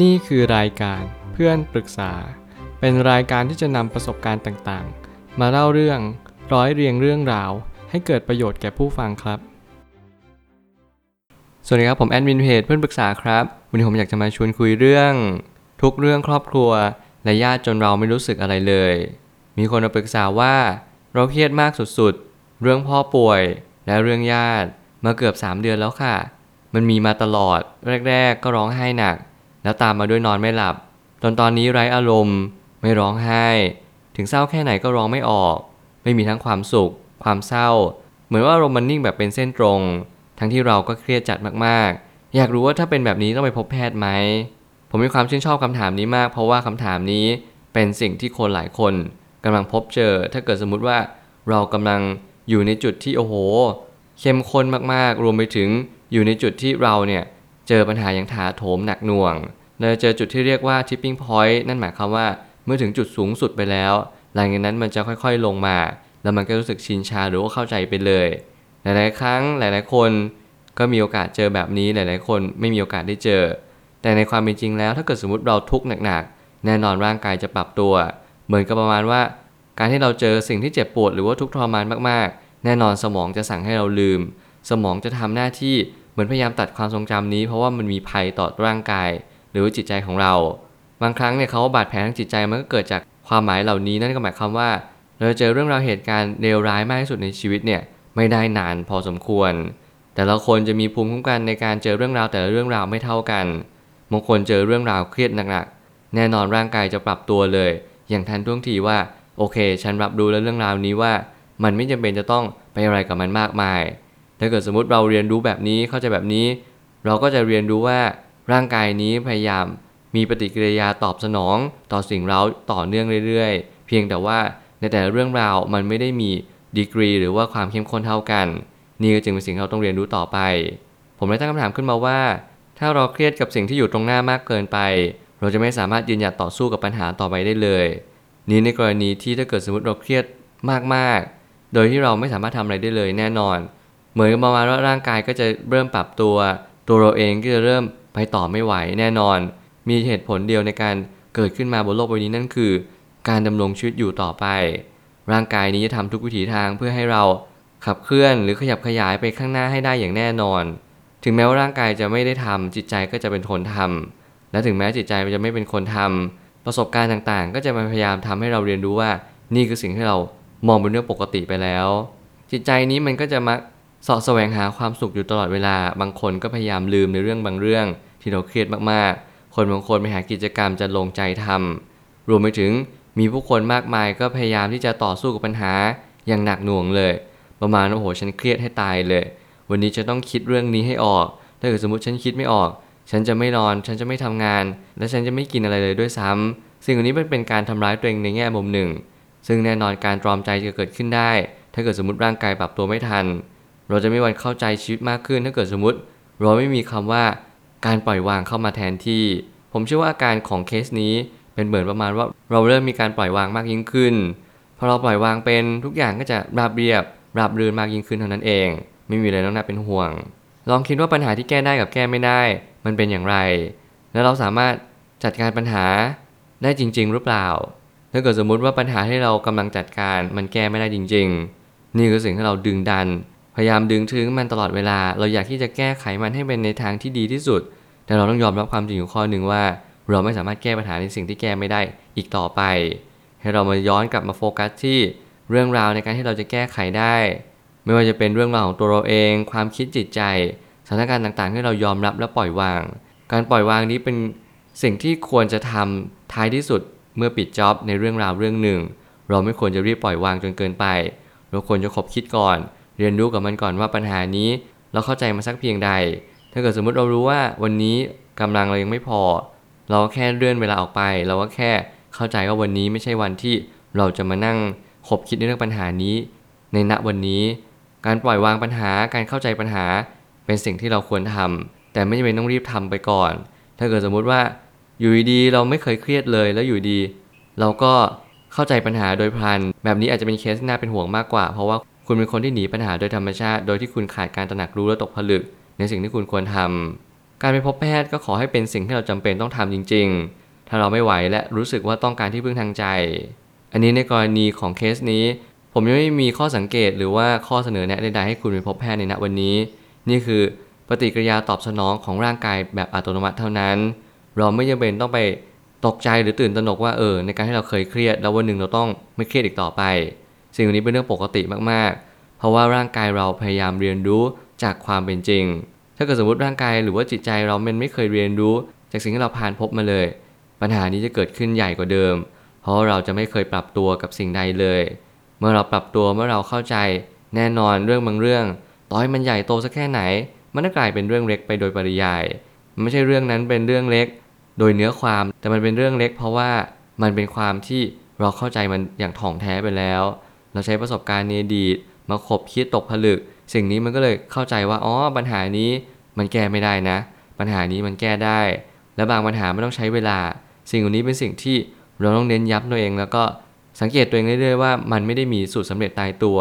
นี่คือรายการเพื่อนปรึกษา เป็นรายการที่จะนำประสบการณ์ต่างๆ มาเล่าเรื่องร้อยเรียงเรื่องราว ให้เกิดประโยชน์แก่ผู้ฟังครับ สวัสดีครับผมแอดมินเพจเพื่อนปรึกษาครับวันนี้ผมอยากจะมาชวนคุยเรื่อง ทุกเรื่องครอบครัว และญาติจนเราไม่รู้สึกอะไรเลย มีคนมาปรึกษาว่า เราเครียดมากสุดๆ เรื่องพ่อป่วย และเรื่องญาติมาเกือบ 3 เดือนแล้วค่ะ มันมีมาตลอดแรก ๆ ก็ร้องไห้หนัก แล้วตามมาด้วยนอนไม่หลับจนตอนนี้ไร้อารมณ์ ไม่ร้องไห้ ถึงเศร้าแค่ไหนก็ร้องไม่ออก ไม่มีทั้งความสุข ความเศร้า เหมือนว่าอารมณ์มันนิ่งแบบเป็นเส้นตรง ทั้งที่เราก็เครียดจัดมากๆ อยากรู้ว่าถ้าเป็นแบบนี้ต้องไปพบแพทย์ไหม ผมมีความชื่นชอบคำถามนี้มาก เพราะว่าคำถามนี้เป็นสิ่งที่คนหลายคนกำลังพบเจอ ถ้าเกิดสมมุติว่าเรากำลังอยู่ในจุดที่โอ้โหเข้มข้นมากๆ รวมไปถึงอยู่ในจุดที่เราเนี่ยเจอปัญหาอย่างถาโถมหนักหน่วง เราจะเจอจุดที่เรียกว่า tipping point นั่นหมายความว่าเมื่อถึงจุดสูงสุดไปแล้ว หลังจากนั้นมันจะค่อยๆลงมา แล้วมันก็รู้สึกชินชาหรือว่าเข้าใจไปเลย หลายๆ ครั้งหลายๆ คนก็มีโอกาสเจอแบบนี้หลายๆ คนไม่มีโอกาสได้เจอ แต่ในความเป็นจริงแล้ว ถ้าเกิดสมมติเราทุกข์หนักๆ แน่นอนร่างกายจะปรับตัว เหมือนกับประมาณว่า การที่เราเจอสิ่งที่เจ็บปวดหรือว่าทุกข์ทรมานมากๆ แน่นอนสมองจะสั่งให้เราลืม สมองจะทำหน้าที่เหมือนพยายามตัดความทรงจำนี้ เพราะว่ามันมีภัยต่อร่างกาย หรือจิตใจของเรา บางครั้งเนี่ยเขาบาดแผลทางจิตใจมันก็เกิดจากความหมายเหล่านี้นั่นก็หมายความว่า เราจะเจอเรื่องราวเหตุการณ์เลวร้ายมากที่สุดในชีวิตเนี่ยไม่ได้นานพอสมควร แต่ละคนจะมีภูมิคุ้มกันในการเจอเรื่องราวแต่ละเรื่องราวไม่เท่ากันบางคนเจอเรื่องราวเครียดหนักๆแน่นอนร่างกายจะปรับตัวเลย อย่างทันท่วงทีว่าโอเค ฉันรับรู้แล้วเรื่องราวนี้ว่า มันไม่จำเป็นจะต้องไปอะไรกับมันมากมาย ถ้าเกิดสมมติเราเรียนรู้แบบนี้เข้าใจแบบนี้ เราก็จะเรียนรู้ว่า ร่างกายนี้พยายามมีปฏิกิริยาตอบสนองต่อสิ่งเร้าต่อเนื่องเรื่อยๆ เพียงแต่ว่าในแต่ละเรื่องราวมันไม่ได้มีดีกรี หรือว่าความเข้มข้นเท่ากัน นี่ก็จึงเป็นสิ่งที่เราต้องเรียนรู้ต่อไป ผมเลยตั้งคำถามขึ้นมาว่า ถ้าเราเครียดกับสิ่งที่อยู่ตรงหน้ามากเกินไป เราจะไม่สามารถยืนหยัดต่อสู้กับปัญหาต่อไปได้เลย นี้ในกรณีที่ถ้าเกิดสมมติเราเครียดมากๆ โดยที่เราไม่สามารถทำอะไรได้เลยแน่นอน เหมือนกับประมาณว่าร่างกายก็จะเริ่มปรับตัว ตัวเราเองก็จะเริ่ม ไปต่อไม่ไหวแน่นอน มีเหตุผลเดียวในการเกิดขึ้นมาบนโลกใบนี้นั่นคือ การดำรงชีวิตอยู่ต่อไป ร่างกายนี้จะทำทุกวิถีทางเพื่อให้เราขับเคลื่อนหรือขยับขยายไปข้างหน้าให้ได้อย่างแน่นอน ถึงแม้ว่าร่างกายจะไม่ได้ทำจิตใจก็จะเป็นคนทำและถึงแม้จิตใจมันจะไม่เป็นคนทำประสบการณ์ต่างๆ ก็จะมาพยายามทำให้เราเรียนรู้ว่า นี่คือสิ่งที่เรามองเป็นเรื่องปกติไปแล้ว จิตใจนี้มันก็จะมัก สาะแสวงหาความสุขอยู่ตลอดเวลา บางคนก็พยายามลืมในเรื่องบางเรื่อง ที่เราเครียดมากๆ คนบางคนไปหากิจกรรมจะลงใจทำรวมไปถึงมีผู้คนมากมายก็พยายามที่จะต่อสู้กับปัญหาอย่างหนักหน่วงเลย ประมาณว่าโอ้โหฉันเครียดให้ตายเลย วันนี้จะต้องคิดเรื่องนี้ให้ออก ถ้าเกิดสมมติฉันคิดไม่ออก ฉันจะไม่นอน ฉันจะไม่ทำงาน และฉันจะไม่กินอะไรเลยด้วยซ้ำสิ่งเหล่านี้มันเป็นการทำร้ายตัวเองในแง่มุมหนึ่ง ซึ่งแน่นอนการตรอมใจจะเกิดขึ้นได้ ถ้าเกิดสมมติร่างกายปรับตัวไม่ทัน เราจะไม่วันเข้าใจชีวิตมากขึ้นถ้าเกิดสมมติ เราไม่มีคำว่าการปล่อยวางเข้ามาแทนที่ ผมเชื่อว่าอาการของเคสนี้เป็นเหมือนประมาณว่าเราเริ่มมีการปล่อยวางมากยิ่งขึ้นพอเราปล่อยวางเป็นทุกอย่างก็จะราบเรียบราบรื่นมากยิ่งขึ้นเท่านั้นเอง ไม่มีอะไรต้องน่าเป็นห่วง ลองคิดว่าปัญหาที่แก้ได้กับแก้ไม่ได้ มันเป็นอย่างไร แล้วเราสามารถจัดการปัญหาได้จริง ๆ หรือเปล่า ถ้าเกิดสมมุติว่าปัญหาที่เรากำลังจัดการมันแก้ไม่ได้จริง ๆ นี่คือสิ่งที่เราดึงดัน พยายามดึงถึงมันตลอดเวลา เราอยากที่จะแก้ไขมันให้เป็นในทางที่ดีที่สุด แต่เราต้องยอมรับความจริงอยู่ข้อหนึ่งว่า เราไม่สามารถแก้ปัญหาในสิ่งที่แก้ไม่ได้อีกต่อไป ให้เรามาย้อนกลับมาโฟกัสที่เรื่องราวในการที่เราจะแก้ไขได้ ไม่ว่าจะเป็นเรื่องราวของตัวเราเอง ความคิดจิตใจ สถานการณ์ต่างๆ ที่เรายอมรับและปล่อยวาง การปล่อยวางนี้เป็นสิ่งที่ควรจะทำท้ายที่สุดเมื่อปิดจ็อบในเรื่องราวเรื่องหนึ่ง เราไม่ควรจะรีบปล่อยวางจนเกินไป เราควรจะคบคิดก่อน เรียนรู้กับมันก่อนว่าปัญหานี้ เราเข้าใจมาสักเพียงใด ถ้าเกิดสมมติเรารู้ว่าวันนี้กำลังเรายังไม่พอ เราแค่เลื่อนเวลาออกไป เราก็แค่เข้าใจว่าวันนี้ไม่ใช่วันที่เราจะมานั่งคบคิดในเรื่องปัญหานี้ ในณวันนี้ การปล่อยวางปัญหาการเข้าใจปัญหาเป็นสิ่งที่เราควรทำแต่ไม่จำเป็นต้องรีบทำไปก่อน ถ้าเกิดสมมุติว่าอยู่ดีๆเราไม่เคยเครียดเลยแล้วอยู่ดี เราก็เข้าใจปัญหาโดยพลัน แบบนี้อาจจะเป็นเคสที่น่าเป็นห่วงมากกว่า เพราะว่า คุณเป็นคนที่หนีปัญหาโดยธรรมชาติ โดยที่คุณขาดการตระหนักรู้และตกผลึก ในสิ่งที่คุณควรทำการไปพบแพทย์ก็ขอให้เป็นสิ่งที่เราจำเป็นต้องทำจริง ๆ ถ้าเราไม่ไหวและรู้สึกว่าต้องการที่พึ่งทางใจ อันนี้ในกรณีของเคสนี้ ผมยังไม่มีข้อสังเกตหรือว่าข้อเสนอแนะใดๆให้คุณไปพบแพทย์ในณวันนี้ นี่คือปฏิกิริยาตอบสนองของร่างกายแบบอัตโนมัติเท่านั้น เราไม่จำเป็นต้องไปตกใจหรือตื่นตระหนกว่าเออในการที่เราเคยเครียด แล้ววันหนึ่งเราต้องไม่เครียดอีกต่อไป สิ่งเหล่านี้เป็นเรื่องปกติมากๆ เพราะว่าร่างกายเราพยายามเรียนรู้จากความเป็นจริง ถ้าเกิดสมมติร่างกายหรือว่าจิตใจเรามันไม่เคยเรียนรู้ จากสิ่งที่เราผ่านพบมาเลย ปัญหานี้จะเกิดขึ้นใหญ่กว่าเดิม เพราะเราจะไม่เคยปรับตัวกับสิ่งใดเลย เมื่อเราปรับตัวเมื่อเราเข้าใจ แน่นอนเรื่องบางเรื่องต่อให้มันใหญ่โตสักแค่ไหน มันก็กลายเป็นเรื่องเล็กไปโดยปริยายมันไม่ใช่เรื่องนั้นเป็นเรื่องเล็ก โดยเนื้อความแต่มันเป็นเรื่องเล็ก เพราะว่ามันเป็นความที่เราเข้าใจมันอย่างถ่องแท้ไปแล้ว เราใช้ประสบการณ์ในอดีตมาขบคิดตกผลึก สิ่งนี้มันก็เลยเข้าใจว่าอ๋อปัญหานี้มันแก้ไม่ได้นะ ปัญหานี้มันแก้ได้ และบางปัญหาไม่ต้องใช้เวลา สิ่งเหล่านี้เป็นสิ่งที่เราต้องเน้นย้ำตัวเอง แล้วก็สังเกตตัวเองเรื่อยๆว่ามันไม่ได้มีสูตรสำเร็จตายตัว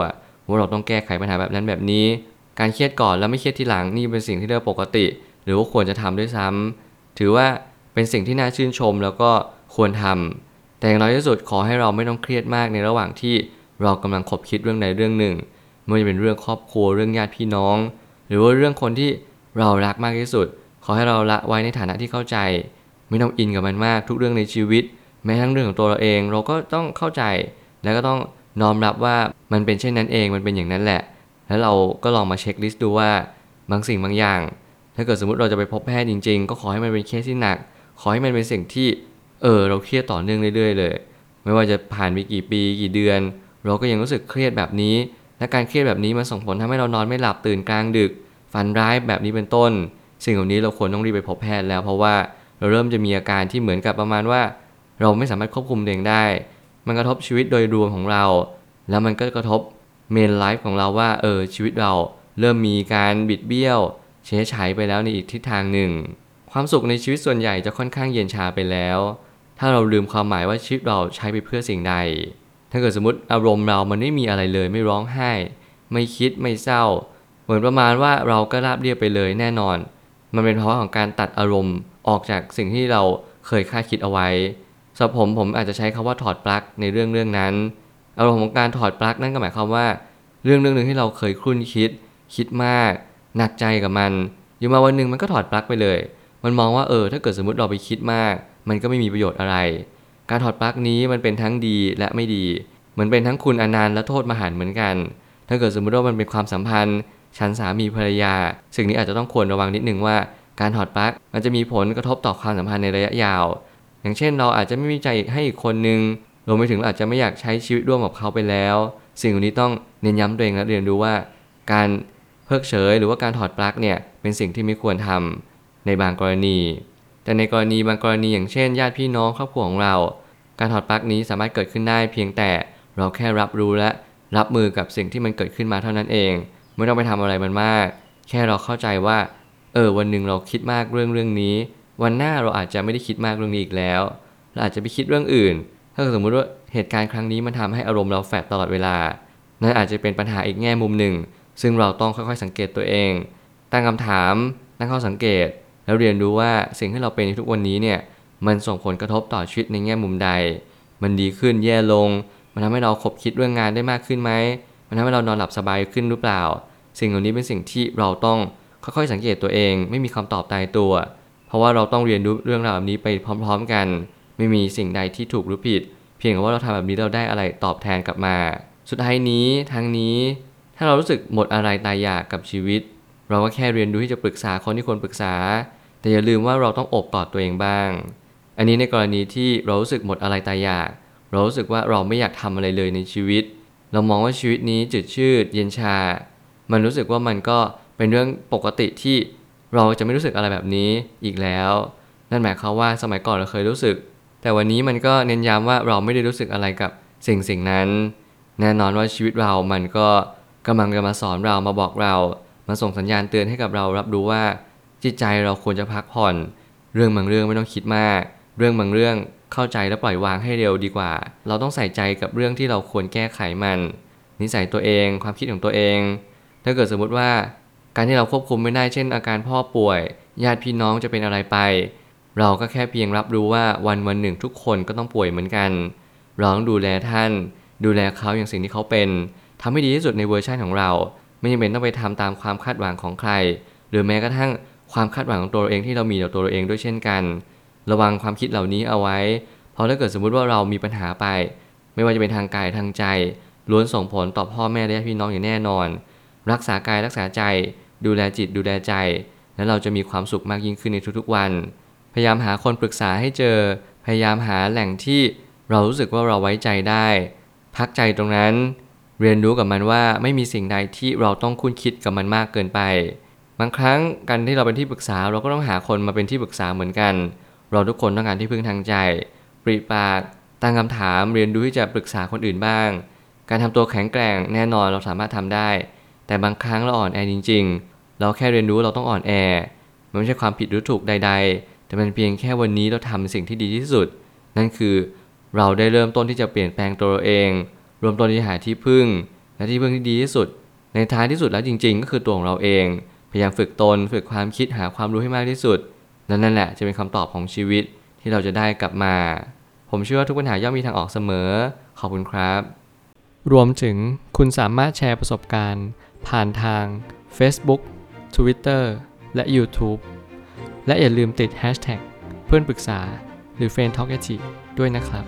ว่าเราต้องแก้ไขปัญหาแบบนั้นแบบนี้ การเครียดก่อนแล้วไม่เครียดทีหลังนี่เป็นสิ่งที่เรียกปกติ หรือว่าควรจะทำด้วยซ้ำถือว่าเป็นสิ่งที่น่าชื่นชมแล้วก็ควรทำแต่อย่างน้อยที่สุดขอให้เราไม่ต้องเครียดมากในระหว่างที่ เรากำลังคบคิดเรื่องใดเรื่องหนึ่งไม่ว่าจะเป็นเรื่องครอบครัวเรื่องญาติพี่น้อง หรือว่าเรื่องคนที่เรารักมากที่สุด ขอให้เราละไว้ในฐานะที่เข้าใจ ไม่ต้องอินกับมันมากทุกเรื่องในชีวิต แม้ทั้งเรื่องของตัวเราเอง เราก็ต้องเข้าใจ แล้วก็ต้องน้อมรับว่ามันเป็นเช่นนั้นเองมันเป็นอย่างนั้นแหละ แล้วเราก็ลองมา checklist ดูว่าบางสิ่งบางอย่าง ถ้าเกิดสมมติเราจะไปพบแพทย์จริง ๆ ก็ขอให้มันเป็นเคสที่หนัก ขอให้มันเป็นสิ่งที่เออเราเครียดต่อเนื่องเรื่อยๆเลย ไม่ว่าจะผ่านไปกี่ปีกี่เดือน เราก็ยังรู้สึกเครียดแบบนี้ และการเครียดแบบนี้มันส่งผลทำให้เรานอนไม่หลับตื่นกลางดึก ฝันร้ายแบบนี้เป็นต้น สิ่งเหล่านี้เราควรต้องรีบไปพบแพทย์แล้วเพราะว่าเราเริ่มจะมีอาการที่เหมือนกับประมาณว่า เราไม่สามารถควบคุมตัวเองได้ มันกระทบชีวิตโดยรวมของเรา แล้วมันก็กระทบเมนไลฟ์ของเราว่าเออชีวิตเราเริ่มมีการบิดเบี้ยวเฉยฉายไปแล้วในอีกทิศทางหนึ่ง ความสุขในชีวิตส่วนใหญ่จะค่อนข้างเย็นชาไปแล้ว ถ้าเราลืมความหมายว่าชีวิตเราใช้ไปเพื่อสิ่งใด ถ้าเกิดสมมติอารมณ์เรามันไม่มีอะไรเลย ไม่ร้องไห้ ไม่คิดไม่เศร้า เหมือนประมาณว่าเราก็ราบเรียบไปเลยแน่นอน มันเป็นเพราะของการตัดอารมณ์ออกจากสิ่งที่เราเคยคาดคิดเอาไว้สำหรับผมผมอาจจะใช้คำว่าถอดปลั๊กในเรื่องเรื่องนั้น อารมณ์ของการถอดปลั๊กนั่นก็หมายความว่า เรื่องเรื่องหนึ่งที่เราเคยครุ่นคิด คิดมาก หนักใจกับมัน อยู่มาวันหนึ่งมันก็ถอดปลั๊กไปเลย มันมองว่าเออถ้าเกิดสมมติเราไปคิดมาก มันก็ไม่มีประโยชน์อะไร การถอดปลั๊กนี้มันเป็นทั้งดีและไม่ดี เหมือนเป็นทั้งคุณอนันต์และโทษมหันเหมือนกัน ถ้าเกิดสมมติว่ามันเป็นความสัมพันธ์ฉันสามีภรรยา สิ่งนี้อาจจะต้องควรระวังนิดนึงว่า การถอดปลั๊กมันจะมีผลกระทบต่อความสัมพันธ์ในระยะยาว อย่างเช่น เราอาจจะไม่มีใจให้อีกคนนึงรวมไปถึงาอาจจะไม่อยากใช้ชีวิตร่วมกับเขาไปแล้ว สิ่งเหล่านี้ต้องเน้นย้ำตัวเองและเรียนรู้ว่า การเพิกเฉยหรือว่าการถอดปลั๊กเนี่ยเป็นสิ่งที่ไม่ควรทำในบางกรณี แต่ในกรณีบางกรณีอย่างเช่น ญาติพี่น้องครอบครัวของเรา การถอดปลั๊กนี้สามารถเกิดขึ้นได้เพียงแต่เราแค่รับรู้และรับมือกับสิ่งที่มันเกิดขึ้นมาเท่านั้นเอง ไม่ต้องไปทำอะไรมันมาก แค่เราเข้าใจว่า เออวันหนึ่งเราคิดมากเรื่องเรื่องนี้ วันหน้าเราอาจจะไม่ได้คิดมากเรื่องนี้อีกแล้วเราอาจจะไปคิดเรื่องอื่น ถ้าสมมติว่าเหตุการณ์ครั้งนี้มันทำให้อารมณ์เราแฝดตลอดเวลา นั่นอาจจะเป็นปัญหาอีกแง่มุมหนึ่ง ซึ่งเราต้องค่อยๆสังเกตตัวเอง ตั้งคำถามตั้งข้อสังเกต แล้วเรียนรู้ว่าสิ่งที่เราเป็นในทุกวันนี้เนี่ย มันส่งผลกระทบต่อชีวิตในแง่มุมใด มันดีขึ้นแย่ลง มันทำให้เราคบคิดเรื่องงานได้มากขึ้นไหม มันทำให้เรานอนหลับสบายขึ้นหรือเปล่า สิ่งเหล่านี้เป็นสิ่งที่เราต้องค่อยๆสังเกตตัวเอง ไม่มีคำตอบตายตัว เพราะว่าเราต้องเรียนรู้เรื่องราวแบบนี้ไปพร้อม ๆ กัน ไม่มีสิ่งใดที่ถูกหรือผิด เพียงแต่ว่าเราทำแบบนี้เราได้อะไรตอบแทนกลับมา สุดท้ายนี้ทั้งนี้ ถ้าเรารู้สึกหมดอะไรตายอยากกับชีวิต เราก็แค่เรียนรู้ที่จะปรึกษาคนที่ควรปรึกษา แต่อย่าลืมว่าเราต้องอบกอดตัวเองบ้าง อันนี้ในกรณีที่เรารู้สึกหมดอะไรตายอยาก เรารู้สึกว่าเราไม่อยากทำอะไรเลยในชีวิต เรามองว่าชีวิตนี้จืดชืดเย็นชา มันรู้สึกว่ามันก็เป็นเรื่องปกติที่เราจะไม่รู้สึกอะไรแบบนี้อีกแล้ว นั่นหมายความว่าสมัยก่อนเราเคยรู้สึก แต่วันนี้มันก็เน้นย้ำว่าเราไม่ได้รู้สึกอะไรกับสิ่งสิ่งนั้น แน่นอนว่าชีวิตเรา มันก็กำลังจะมาสอนเรามาบอกเรา มาส่งสัญญาณเตือนให้กับเรารับรู้ว่าจิตใจเราควรจะพักผ่อน เรื่องบางเรื่องไม่ต้องคิดมาก เรื่องบางเรื่องเข้าใจและปล่อยวางให้เร็วดีกว่า เราต้องใส่ใจกับเรื่องที่เราควรแก้ไขมัน นิสัยตัวเอง ความคิดของตัวเอง ถ้าเกิดสมมุติว่า การที่เราควบคุมไม่ได้เช่น อาการพ่อป่วย ญาติพี่น้องจะเป็นอะไรไป เราก็แค่เพียงรับรู้ว่าวันวันหนึ่งทุกคนก็ต้องป่วยเหมือนกันเราต้องดูแลท่าน ดูแลเขาอย่างสิ่งที่เขาเป็นทำให้ดีที่สุดในเวอร์ชันของเรา ไม่จำเป็นต้องไปทำตามความคาดหวังของใคร หรือแม้กระทั่งความคาดหวังของตัวเราเองที่เรามีต่อตัวเราเองด้วยเช่นกัน ระวังความคิดเหล่านี้เอาไว้ เพราะถ้าเกิดสมมุติว่าเรามีปัญหาไป ไม่ว่าจะเป็นทางกายทางใจ ล้วนส่งผลต่อพ่อแม่และพี่น้องอย่างแน่นอน รักษากายรักษาใจ ดูแลจิตดูแลใจ แล้วเราจะมีความสุขมากยิ่งขึ้นในทุกๆวัน พยายามหาคนปรึกษาให้เจอ พยายามหาแหล่งที่เรารู้สึกว่าเราไว้ใจได้ พักใจตรงนั้น เรียนรู้กับมันว่าไม่มีสิ่งใดที่เราต้องคุ้นคิดกับมันมากเกินไป บางครั้งการที่เราเป็นที่ปรึกษาเราก็ต้องหาคนมาเป็นที่ปรึกษาเหมือนกัน เราทุกคนต้องการที่พึ่งทางใจ ปริปากตั้งคำถามเรียนรู้ที่จะปรึกษาคนอื่นบ้าง การทำตัวแข็งแกร่งแน่นอนเราสามารถทำได้ แต่บางครั้งเราอ่อนแอจริง ๆ เราแค่เรียนรู้เราต้องอ่อนแอ มันไม่ใช่ความผิดหรือถูกใด ๆ แต่มันเพียงแค่วันนี้เราทำสิ่งที่ดีที่สุด นั่นคือเราได้เริ่มต้นที่จะเปลี่ยนแปลงตัวเราเอง รวมต้นที่หาที่พึ่ง และที่พึ่งที่ดีที่สุด ในท้ายที่สุดแล้วจริง ๆ ก็คือตัวของเราเอง พยายามฝึกตน ฝึกความคิดหาความรู้ให้มากที่สุด นั่นแหละจะเป็นคำตอบของชีวิตที่เราจะได้กลับมา ผมเชื่อว่าทุกปัญหาย่อมมีทางออกเสมอ ขอบคุณครับ รวมถึงคุณสามารถแชร์ประสบการณ์ ผ่านทาง Facebook Twitter และ YouTube และอย่าลืมติด Hashtag เพื่อนปรึกษาหรือ f r ร e n d t a l k ด้วยนะครับ